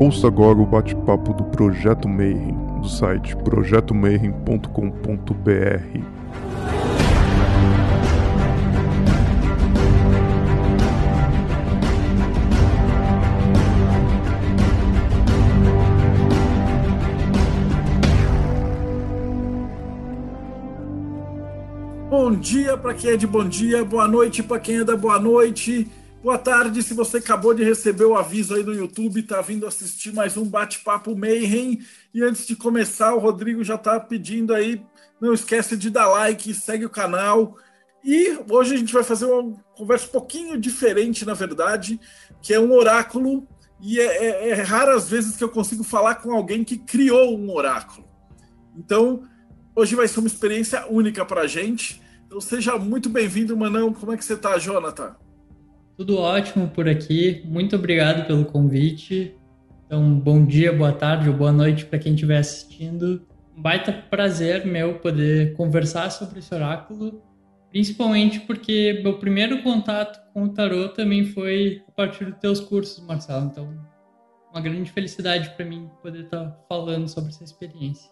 Ouça agora o bate-papo do Projeto Mayhem, do site projetomayhem.com.br. Bom dia para quem é de bom dia, boa noite para quem é da boa noite. Boa tarde, se você acabou de receber o aviso aí no YouTube, está vindo assistir mais um bate-papo Mayhem. E antes de começar, o Rodrigo já está pedindo aí, não esquece de dar like, segue o canal. E hoje a gente vai fazer uma conversa um pouquinho diferente, na verdade, que é um oráculo. E é, é, é raras vezes que eu consigo falar com alguém que criou um oráculo. Então, hoje vai ser uma experiência única para a gente. Então, seja muito bem-vindo, Manão. Como é que você está, Jonathan? Tudo ótimo por aqui. Muito obrigado pelo convite. Então, bom dia, boa tarde ou boa noite para quem estiver assistindo. Um baita prazer meu poder conversar sobre esse oráculo, principalmente porque meu primeiro contato com o tarot também foi a partir dos teus cursos, Marcelo. Então, uma grande felicidade para mim poder estar tá falando sobre essa experiência.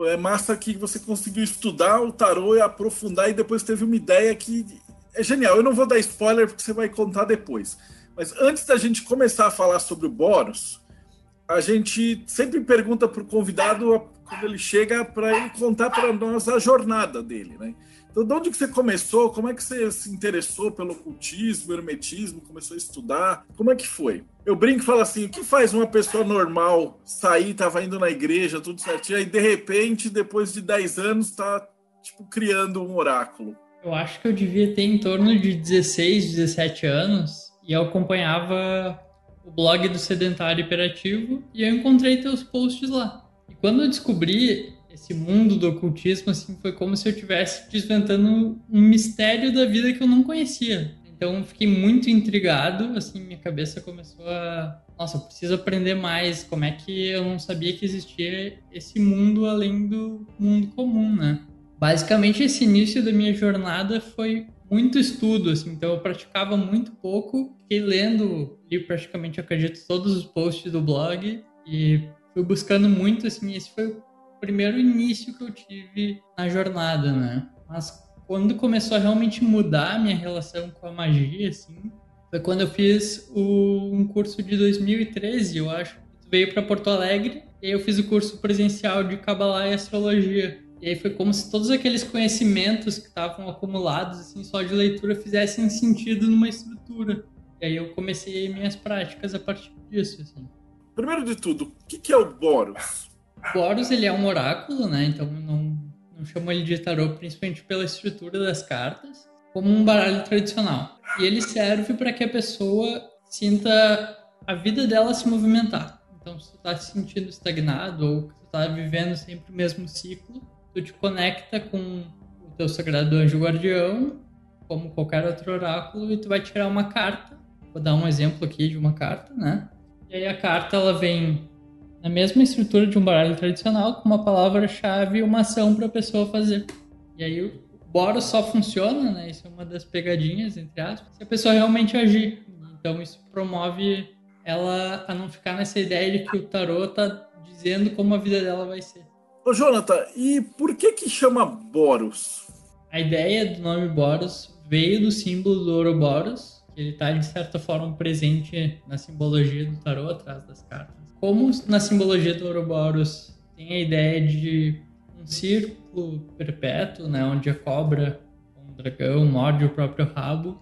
É massa que você conseguiu estudar o tarot e aprofundar e depois teve uma ideia que é genial. Eu não vou dar spoiler porque você vai contar depois. Mas antes da gente começar a falar sobre o Boros, a gente sempre pergunta para o convidado quando ele chega para ele contar para nós a jornada dele, né? Então, de onde que você começou? Como é que você se interessou pelo ocultismo, hermetismo, começou a estudar? Como é que foi? Eu brinco e falo assim: o que faz uma pessoa normal sair, tava indo na igreja, tudo certinho, aí de repente, depois de 10 anos, tá tipo criando um oráculo? Eu acho que eu devia ter em torno de 16, 17 anos e eu acompanhava o blog do Sedentário Hiperativo e eu encontrei teus posts lá. E quando eu descobri esse mundo do ocultismo, assim, foi como se eu estivesse desventando um mistério da vida que eu não conhecia. Então fiquei muito intrigado, assim, minha cabeça começou a, nossa, eu preciso aprender mais, como é que eu não sabia que existia esse mundo além do mundo comum, né? Basicamente, esse início da minha jornada foi muito estudo, assim, então eu praticava muito pouco, fiquei lendo, li praticamente, acredito, todos os posts do blog e fui buscando muito, assim, esse foi o primeiro início que eu tive na jornada, né? Mas quando começou a realmente mudar a minha relação com a magia, assim, foi quando eu fiz o, um curso de 2013, eu acho. Veio para Porto Alegre e eu fiz o curso presencial de Kabbalah e Astrologia. E aí foi como se todos aqueles conhecimentos que estavam acumulados assim só de leitura fizessem sentido numa estrutura. E aí eu comecei minhas práticas a partir disso, assim. Primeiro de tudo, o que é o Boros? O Boros ele é um oráculo, né? Então não não chamo ele de tarô principalmente pela estrutura das cartas, como um baralho tradicional. E ele serve para que a pessoa sinta a vida dela se movimentar. Então, se tu tá se sentindo estagnado ou que tu tá vivendo sempre o mesmo ciclo, tu te conecta com o teu sagrado anjo guardião, como qualquer outro oráculo, e tu vai tirar uma carta. Vou dar um exemplo aqui de uma carta, né? E aí a carta ela vem na mesma estrutura de um baralho tradicional, com uma palavra-chave e uma ação para a pessoa fazer. E aí o Boros só funciona, né? Isso é uma das pegadinhas, entre aspas, se a pessoa realmente agir. Então isso promove ela a não ficar nessa ideia de que o tarô tá dizendo como a vida dela vai ser. Ô, Jonathan, e por que que chama Boros? A ideia do nome Boros veio do símbolo do Ouroboros, que ele está de certa forma presente na simbologia do tarô atrás das cartas. Como na simbologia do Ouroboros tem a ideia de um círculo perpétuo, né, onde a cobra, um dragão, morde o próprio rabo,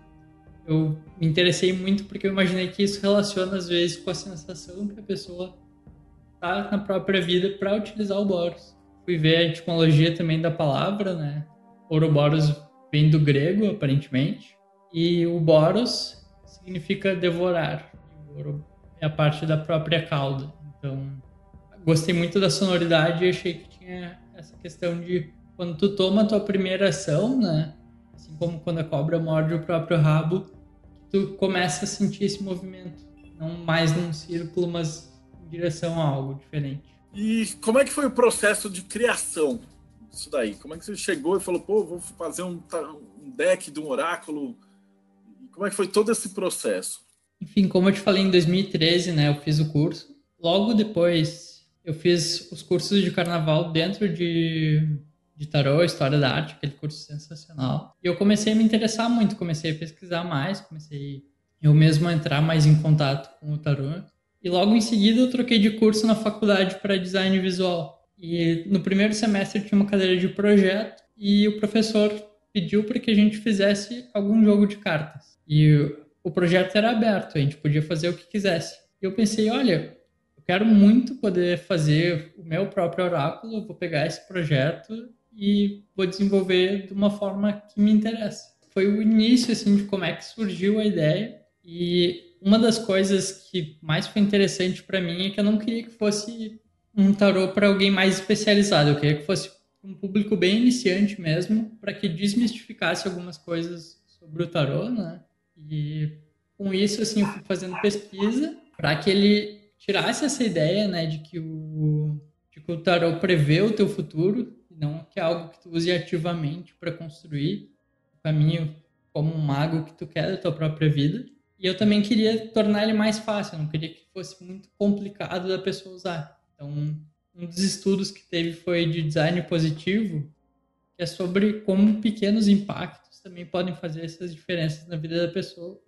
eu me interessei muito porque eu imaginei que isso relaciona às vezes com a sensação que a pessoa tá na própria vida para utilizar o Boros fui ver a etimologia também da palavra, né? Ouroboros vem do grego, aparentemente, e o boros significa devorar. O é a parte da própria cauda. Então, gostei muito da sonoridade e achei que tinha essa questão de quando tu toma a tua primeira ação, né? Assim como quando a cobra morde o próprio rabo, tu começa a sentir esse movimento, não mais num círculo, mas em direção a algo diferente. E como é que foi o processo de criação disso daí? Como é que você chegou e falou, pô, vou fazer um, um deck de um oráculo? Como é que foi todo esse processo? Enfim, como eu te falei, em 2013, né, eu fiz o curso logo depois eu fiz os cursos de carnaval dentro de, de tarô, história da arte, aquele curso sensacional. E eu comecei a me interessar muito, comecei a pesquisar mais, comecei eu mesmo a entrar mais em contato com o tarô. E logo em seguida eu troquei de curso na faculdade para design visual. E no primeiro semestre tinha uma cadeira de projeto e o professor pediu para que a gente fizesse algum jogo de cartas. E o projeto era aberto, a gente podia fazer o que quisesse. E eu pensei, olha, eu quero muito poder fazer o meu próprio oráculo, vou pegar esse projeto e vou desenvolver de uma forma que me interessa. Foi o início assim de como é que surgiu a ideia e uma das coisas que mais foi interessante para mim é que eu não queria que fosse um tarô para alguém mais especializado, eu queria que fosse um público bem iniciante mesmo, para que desmistificasse algumas coisas sobre o tarô, né? E com isso, assim, eu fui fazendo pesquisa para que ele tirasse essa ideia, né, de que o, de que o tarô prevê o teu futuro, não que é algo que tu use ativamente para construir o caminho como um mago que tu quer da tua própria vida. E eu também queria tornar ele mais fácil, não queria que fosse muito complicado da pessoa usar. Então, um dos estudos que teve foi de design positivo, que é sobre como pequenos impactos também podem fazer essas diferenças na vida da pessoa.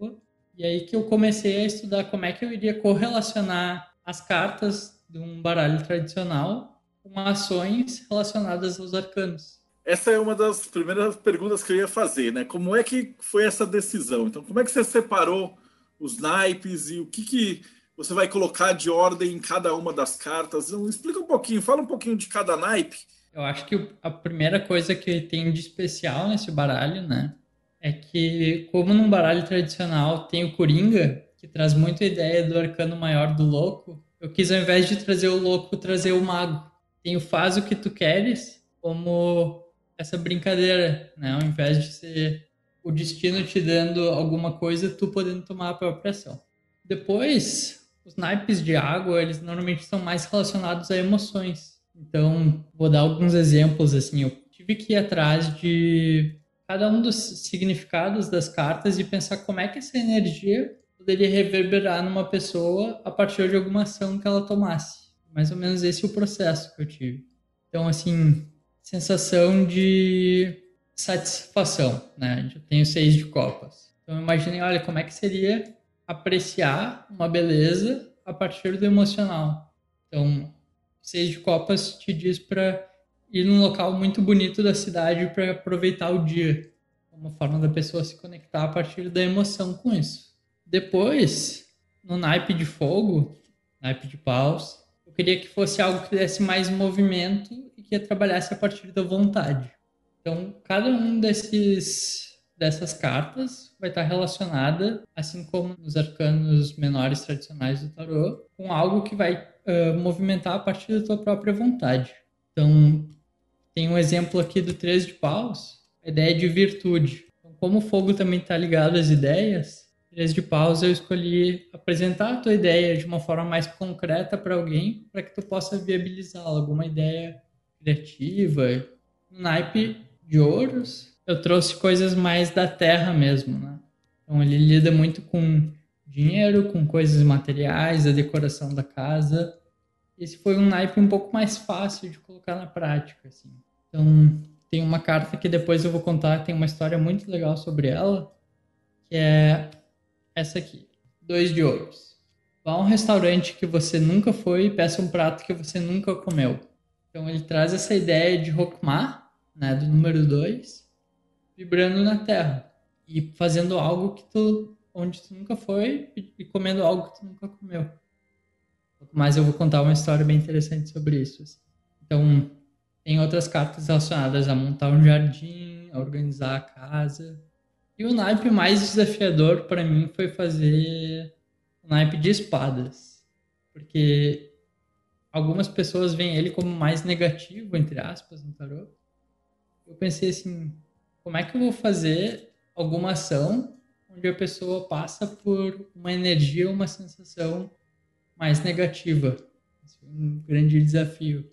E aí que eu comecei a estudar como é que eu iria correlacionar as cartas de um baralho tradicional com ações relacionadas aos arcanos. Essa é uma das primeiras perguntas que eu ia fazer, né? Como é que foi essa decisão? Então, como é que você separou os naipes e o que, que você vai colocar de ordem em cada uma das cartas. Então, explica um pouquinho, fala um pouquinho de cada naipe. Eu acho que a primeira coisa que tem de especial nesse baralho, né, é que como num baralho tradicional tem o Coringa, que traz muito a ideia do arcano maior do louco, eu quis ao invés de trazer o louco, trazer o mago. Tem o faz o que tu queres como essa brincadeira, né, ao invés de ser o destino te dando alguma coisa, tu podendo tomar a própria ação. Depois, os naipes de água, eles normalmente são mais relacionados a emoções. Então, vou dar alguns exemplos assim, eu tive que ir atrás de cada um dos significados das cartas e pensar como é que essa energia poderia reverberar numa pessoa a partir de alguma ação que ela tomasse. Mais ou menos esse é o processo que eu tive. Então, assim, sensação de satisfação, né? Eu tenho seis de copas. Então, imaginei, olha, como é que seria apreciar uma beleza a partir do emocional. Então, Seis de Copas te diz para ir num local muito bonito da cidade para aproveitar o dia. Uma forma da pessoa se conectar a partir da emoção com isso. Depois, no naipe de fogo, naipe de paus, eu queria que fosse algo que desse mais movimento que trabalhasse a partir da vontade. Então, cada um desses dessas cartas vai estar relacionada, assim como nos arcanos menores tradicionais do tarô, com algo que vai uh, movimentar a partir da tua própria vontade. Então, tem um exemplo aqui do Três de Paus, a ideia de virtude. Então, como o fogo também está ligado às ideias, Três de Paus eu escolhi apresentar a tua ideia de uma forma mais concreta para alguém, para que tu possa viabilizá-la, alguma ideia criativa. Naipe de ouros, eu trouxe coisas mais da terra mesmo, né? Então ele lida muito com dinheiro, com coisas materiais, a decoração da casa. Esse foi um naipe um pouco mais fácil de colocar na prática, assim. Então tem uma carta que depois eu vou contar, tem uma história muito legal sobre ela, que é essa aqui, dois de ouros. Vá a um restaurante que você nunca foi e peça um prato que você nunca comeu. Então ele traz essa ideia de Rokmar, né, do número dois, vibrando na terra e fazendo algo que tu onde tu nunca foi e comendo algo que tu nunca comeu. Mas eu vou contar uma história bem interessante sobre isso. Assim. Então, tem outras cartas relacionadas a montar um jardim, a organizar a casa. E o naipe mais desafiador para mim foi fazer o naipe de espadas. Porque algumas pessoas veem ele como mais negativo, entre aspas, no tarô. Eu pensei assim, como é que eu vou fazer alguma ação onde a pessoa passa por uma energia, uma sensação mais negativa? Esse é um grande desafio.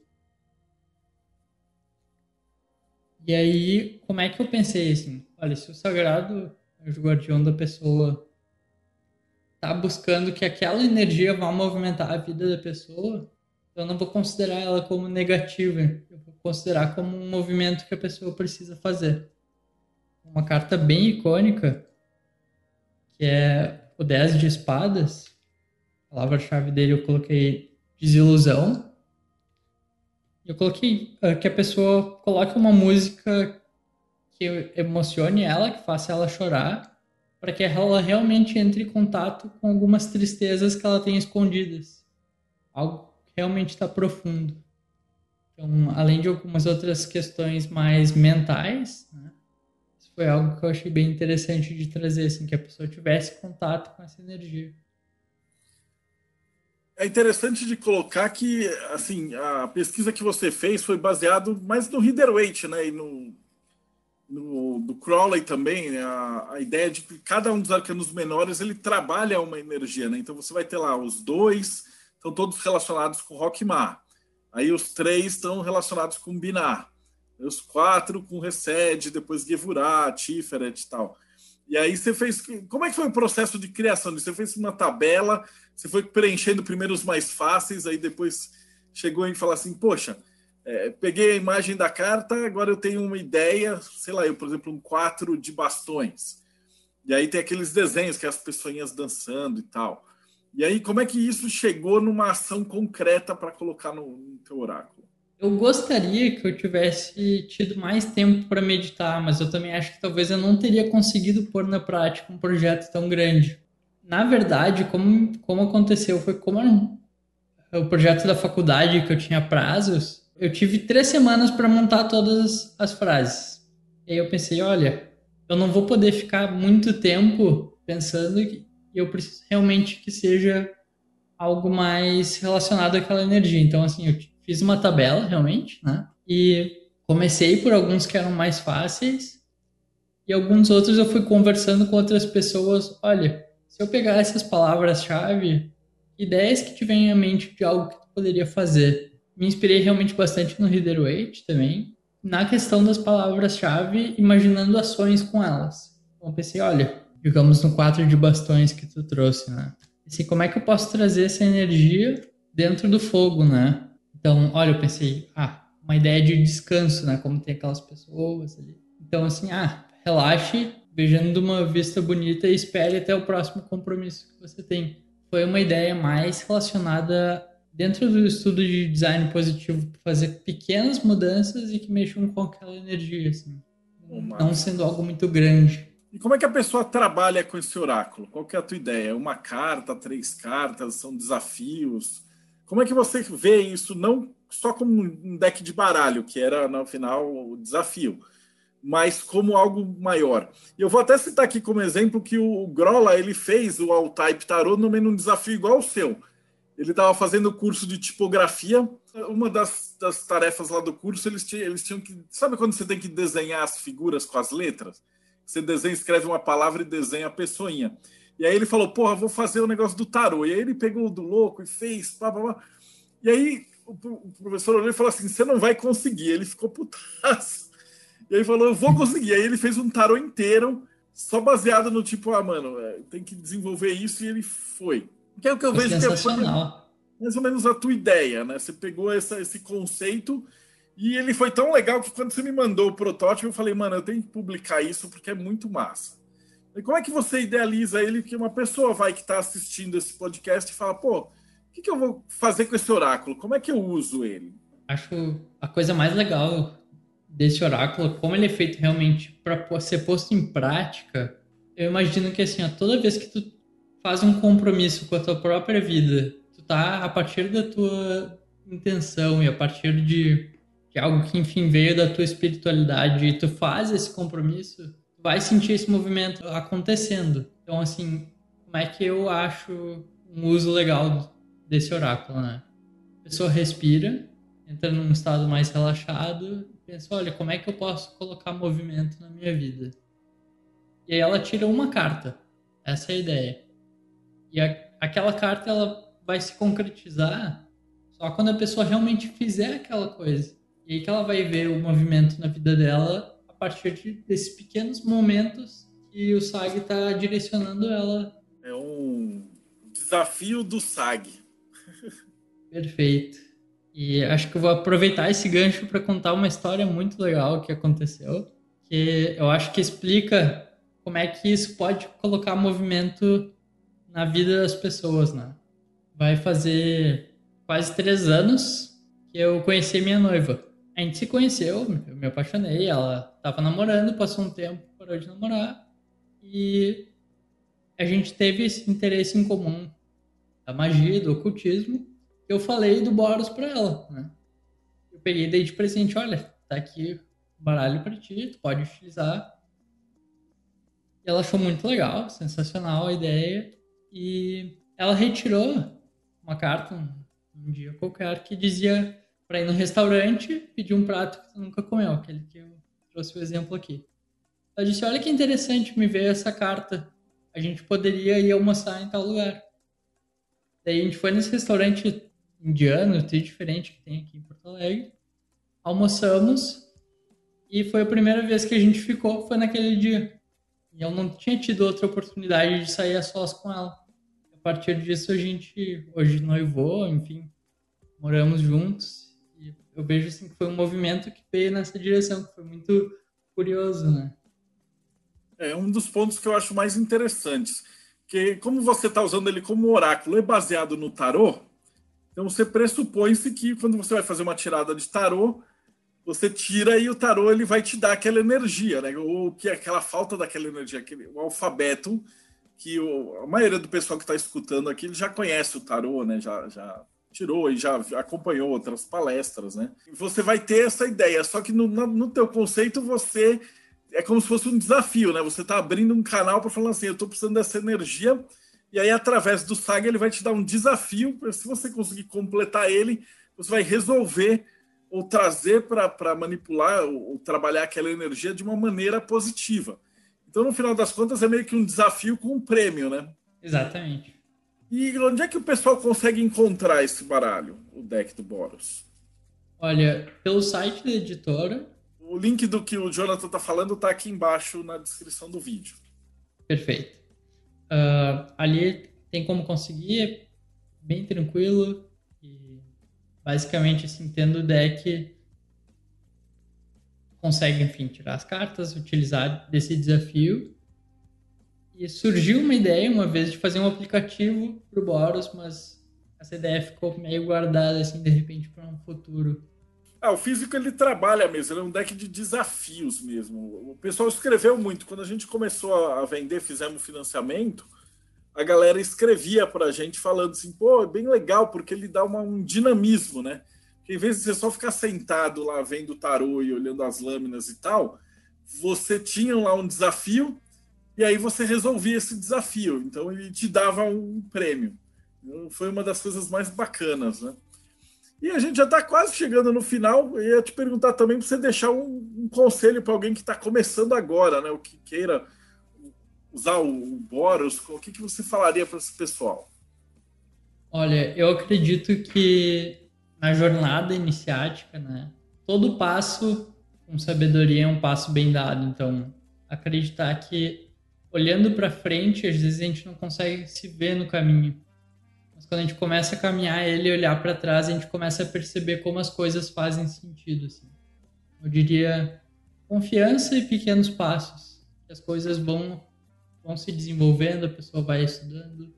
E aí, como é que eu pensei assim? Olha, se o sagrado o guardião da pessoa tá buscando que aquela energia vá movimentar a vida da pessoa, eu não vou considerar ela como negativa, eu vou considerar como um movimento que a pessoa precisa fazer. Uma carta bem icônica, que é o 10 de espadas, a palavra-chave dele eu coloquei desilusão. Eu coloquei uh, que a pessoa coloque uma música que emocione ela, que faça ela chorar, para que ela realmente entre em contato com algumas tristezas que ela tem escondidas. Algo realmente está profundo. Então, além de algumas outras questões mais mentais, né, isso foi algo que eu achei bem interessante de trazer, assim, que a pessoa tivesse contato com essa energia. É interessante de colocar que, assim, a pesquisa que você fez foi baseado mais no Reader Weight, né, e no, no do Crowley também, né, a, a, ideia de que cada um dos arcanos menores ele trabalha uma energia, né? Então você vai ter lá os dois, estão todos relacionados com Rockmar. Aí os três estão relacionados com Binar. Os quatro com Resed, depois Gevurah, Tiferet e tal. E aí você fez. Como é que foi o processo de criação? Você fez uma tabela, você foi preenchendo primeiro os mais fáceis, aí depois chegou em falar assim, poxa, é, peguei a imagem da carta, agora eu tenho uma ideia, sei lá, eu, por exemplo, um quatro de bastões. E aí tem aqueles desenhos que é as pessoinhas dançando e tal. E aí, como é que isso chegou numa ação concreta para colocar no, no teu oráculo? Eu gostaria que eu tivesse tido mais tempo para meditar, mas eu também acho que talvez eu não teria conseguido pôr na prática um projeto tão grande. Na verdade, como, como aconteceu, foi como o projeto da faculdade que eu tinha prazos, eu tive três semanas para montar todas as frases. E aí eu pensei, olha, eu não vou poder ficar muito tempo pensando eu preciso realmente que seja algo mais relacionado àquela energia. Então, assim, eu fiz uma tabela realmente, né? E comecei por alguns que eram mais fáceis e alguns outros eu fui conversando com outras pessoas. Olha, se eu pegar essas palavras-chave, ideias que te vêm à mente de algo que tu poderia fazer. Me inspirei realmente bastante no Reader Weight também, na questão das palavras-chave, imaginando ações com elas. Então pensei, olha, digamos no quatro de bastões que tu trouxe, né? Assim, como é que eu posso trazer essa energia dentro do fogo, né? Então, olha, eu pensei, ah, uma ideia de descanso, né? Como tem aquelas pessoas ali. Então, assim, ah, relaxe, beijando uma vista bonita e espere até o próximo compromisso que você tem. Foi uma ideia mais relacionada dentro do estudo de design positivo, fazer pequenas mudanças e que mexam com aquela energia, assim. Não sendo algo muito grande. E como é que a pessoa trabalha com esse oráculo? Qual que é a tua ideia? Uma carta, três cartas, são desafios? Como é que você vê isso não só como um deck de baralho, que era no final o desafio, mas como algo maior? Eu vou até citar aqui como exemplo que o Grola ele fez o All Type Tarot no meio um desafio igual ao seu. Ele estava fazendo o curso de tipografia. Uma das, das, tarefas lá do curso, eles, eles tinham que. Sabe quando você tem que desenhar as figuras com as letras? Você desenha, escreve uma palavra e desenha a pessoinha. E aí ele falou, porra, vou fazer o negócio do tarô. E aí ele pegou o do louco e fez, pá, pá, pá. E aí o, professor olhou e falou assim, você não vai conseguir. Ele ficou putaço. E aí falou, eu vou conseguir. Aí ele fez um tarô inteiro, só baseado no tipo, ah, mano, é, tem que desenvolver isso, e ele foi. Que é o que eu vejo que é mais ou menos a tua ideia, né? Você pegou essa, esse conceito e ele foi tão legal que quando você me mandou o protótipo, eu falei, mano, eu tenho que publicar isso porque é muito massa. E como é que você idealiza ele que uma pessoa vai que está assistindo esse podcast e fala, pô, o que, que eu vou fazer com esse oráculo? Como é que eu uso ele? Acho a coisa mais legal desse oráculo, como ele é feito realmente para ser posto em prática, eu imagino que assim, ó, toda vez que tu faz um compromisso com a tua própria vida, tu tá a partir da tua intenção e a partir de, de algo que enfim veio da tua espiritualidade e tu faz esse compromisso, vai sentir esse movimento acontecendo. Então, assim, como é que eu acho um uso legal desse oráculo, né? A pessoa respira, entra num estado mais relaxado pensa, olha, como é que eu posso colocar movimento na minha vida? E aí ela tira uma carta. Essa é a ideia. E a, aquela carta ela vai se concretizar só quando a pessoa realmente fizer aquela coisa. E aí que ela vai ver o movimento na vida dela a partir de, desses pequenos momentos que o SAG está direcionando ela. É um, desafio do SAG. Perfeito. E acho que eu vou aproveitar esse gancho para contar uma história muito legal que aconteceu, que eu acho que explica como é que isso pode colocar movimento na vida das pessoas, né? Vai fazer quase três anos que eu conheci minha noiva. A gente se conheceu, eu me apaixonei, ela estava namorando, passou um tempo, parou de namorar e a gente teve esse interesse em comum da magia, do ocultismo eu falei do Boros para ela, né? Eu peguei dei de presente, olha, tá aqui o baralho para ti, tu pode utilizar. E ela achou muito legal, sensacional a ideia. E ela retirou uma carta um dia qualquer que dizia para ir no restaurante pedir um prato que tu nunca comeu, aquele que eu trouxe o exemplo aqui. Ela disse: Olha que interessante, me veio essa carta. A gente poderia ir almoçar em tal lugar. Daí a gente foi nesse restaurante indiano, diferente que tem aqui em Porto Alegre. Almoçamos e foi a primeira vez que a gente ficou, foi naquele dia. E eu não tinha tido outra oportunidade de sair a sós com ela. A partir disso a gente hoje noivou, enfim, moramos juntos. Eu vejo assim que foi um movimento que veio nessa direção, que foi muito curioso, né? É um dos pontos que eu acho mais interessantes, que como você está usando ele como oráculo, é baseado no tarô, então você pressupõe-se que quando você vai fazer uma tirada de tarô, você tira e o tarô ele vai te dar aquela energia, né? Ou que é aquela falta daquela energia, aquele o alfabeto que o, a maioria do pessoal que está escutando aqui já conhece o tarô, né? Já, já tirou e já acompanhou outras palestras, né? Você vai ter essa ideia, só que no, no teu conceito você é como se fosse um desafio, né? Você está abrindo um canal para falar assim, eu estou precisando dessa energia e aí, através do SAG, ele vai te dar um desafio. Se você conseguir completar ele, você vai resolver ou trazer para manipular ou, ou, trabalhar aquela energia de uma maneira positiva. Então, no final das contas, é meio que um desafio com um prêmio, né? Exatamente. E onde é que o pessoal consegue encontrar esse baralho, o deck do Boros? Olha, pelo site da editora. O link do que o Jonathan está falando está aqui embaixo na descrição do vídeo. Perfeito. Uh, ali tem como conseguir, é bem tranquilo. E basicamente, assim, tendo o deck, consegue, enfim, tirar as cartas, utilizar desse desafio. E surgiu uma ideia uma vez de fazer um aplicativo para o Boros, mas essa ideia ficou meio guardada, assim, de repente, para um futuro. Ah, o físico ele trabalha mesmo, ele é um deck de desafios mesmo. O pessoal escreveu muito. Quando a gente começou a vender, fizemos financiamento, a galera escrevia para a gente falando assim, pô, é bem legal, porque ele dá uma, um dinamismo, né? Que em vez de você só ficar sentado lá vendo o tarô e olhando as lâminas e tal, você tinha lá um desafio e aí você resolvia esse desafio. Então ele te dava um prêmio. Então, foi uma das coisas mais bacanas, né? E a gente já está quase chegando no final. Eu ia te perguntar também para você deixar um, um conselho para alguém que está começando agora, né? O que queira usar o, Boros. O que, que você falaria para esse pessoal? Olha, eu acredito que na jornada iniciática, né? Todo passo com sabedoria é um passo bem dado. Então, acreditar que olhando para frente, às vezes a gente não consegue se ver no caminho. Mas quando a gente começa a caminhar ele e olhar para trás, a gente começa a perceber como as coisas fazem sentido. Assim. Eu diria confiança e pequenos passos. As coisas vão, vão se desenvolvendo, a pessoa vai estudando,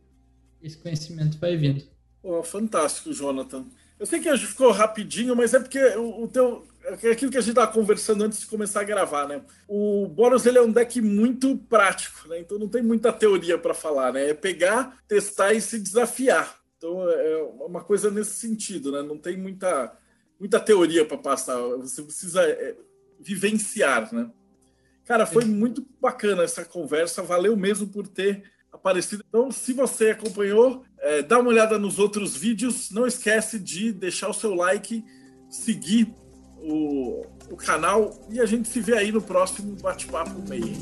esse conhecimento vai vindo. Oh, fantástico, Jonathan. Eu sei que ficou rapidinho, mas é porque o, o teu é aquilo que a gente estava conversando antes de começar a gravar, né? O Boros ele é um deck muito prático, né? Então não tem muita teoria para falar, né? É pegar, testar e se desafiar. Então é uma coisa nesse sentido, né? Não tem muita, muita teoria para passar. Você precisa é, vivenciar, né? Cara, foi muito bacana essa conversa. Valeu mesmo por ter aparecido. Então, se você acompanhou, é, dá uma olhada nos outros vídeos. Não esquece de deixar o seu like, seguir o, o canal e a gente se vê aí no próximo bate-papo meio.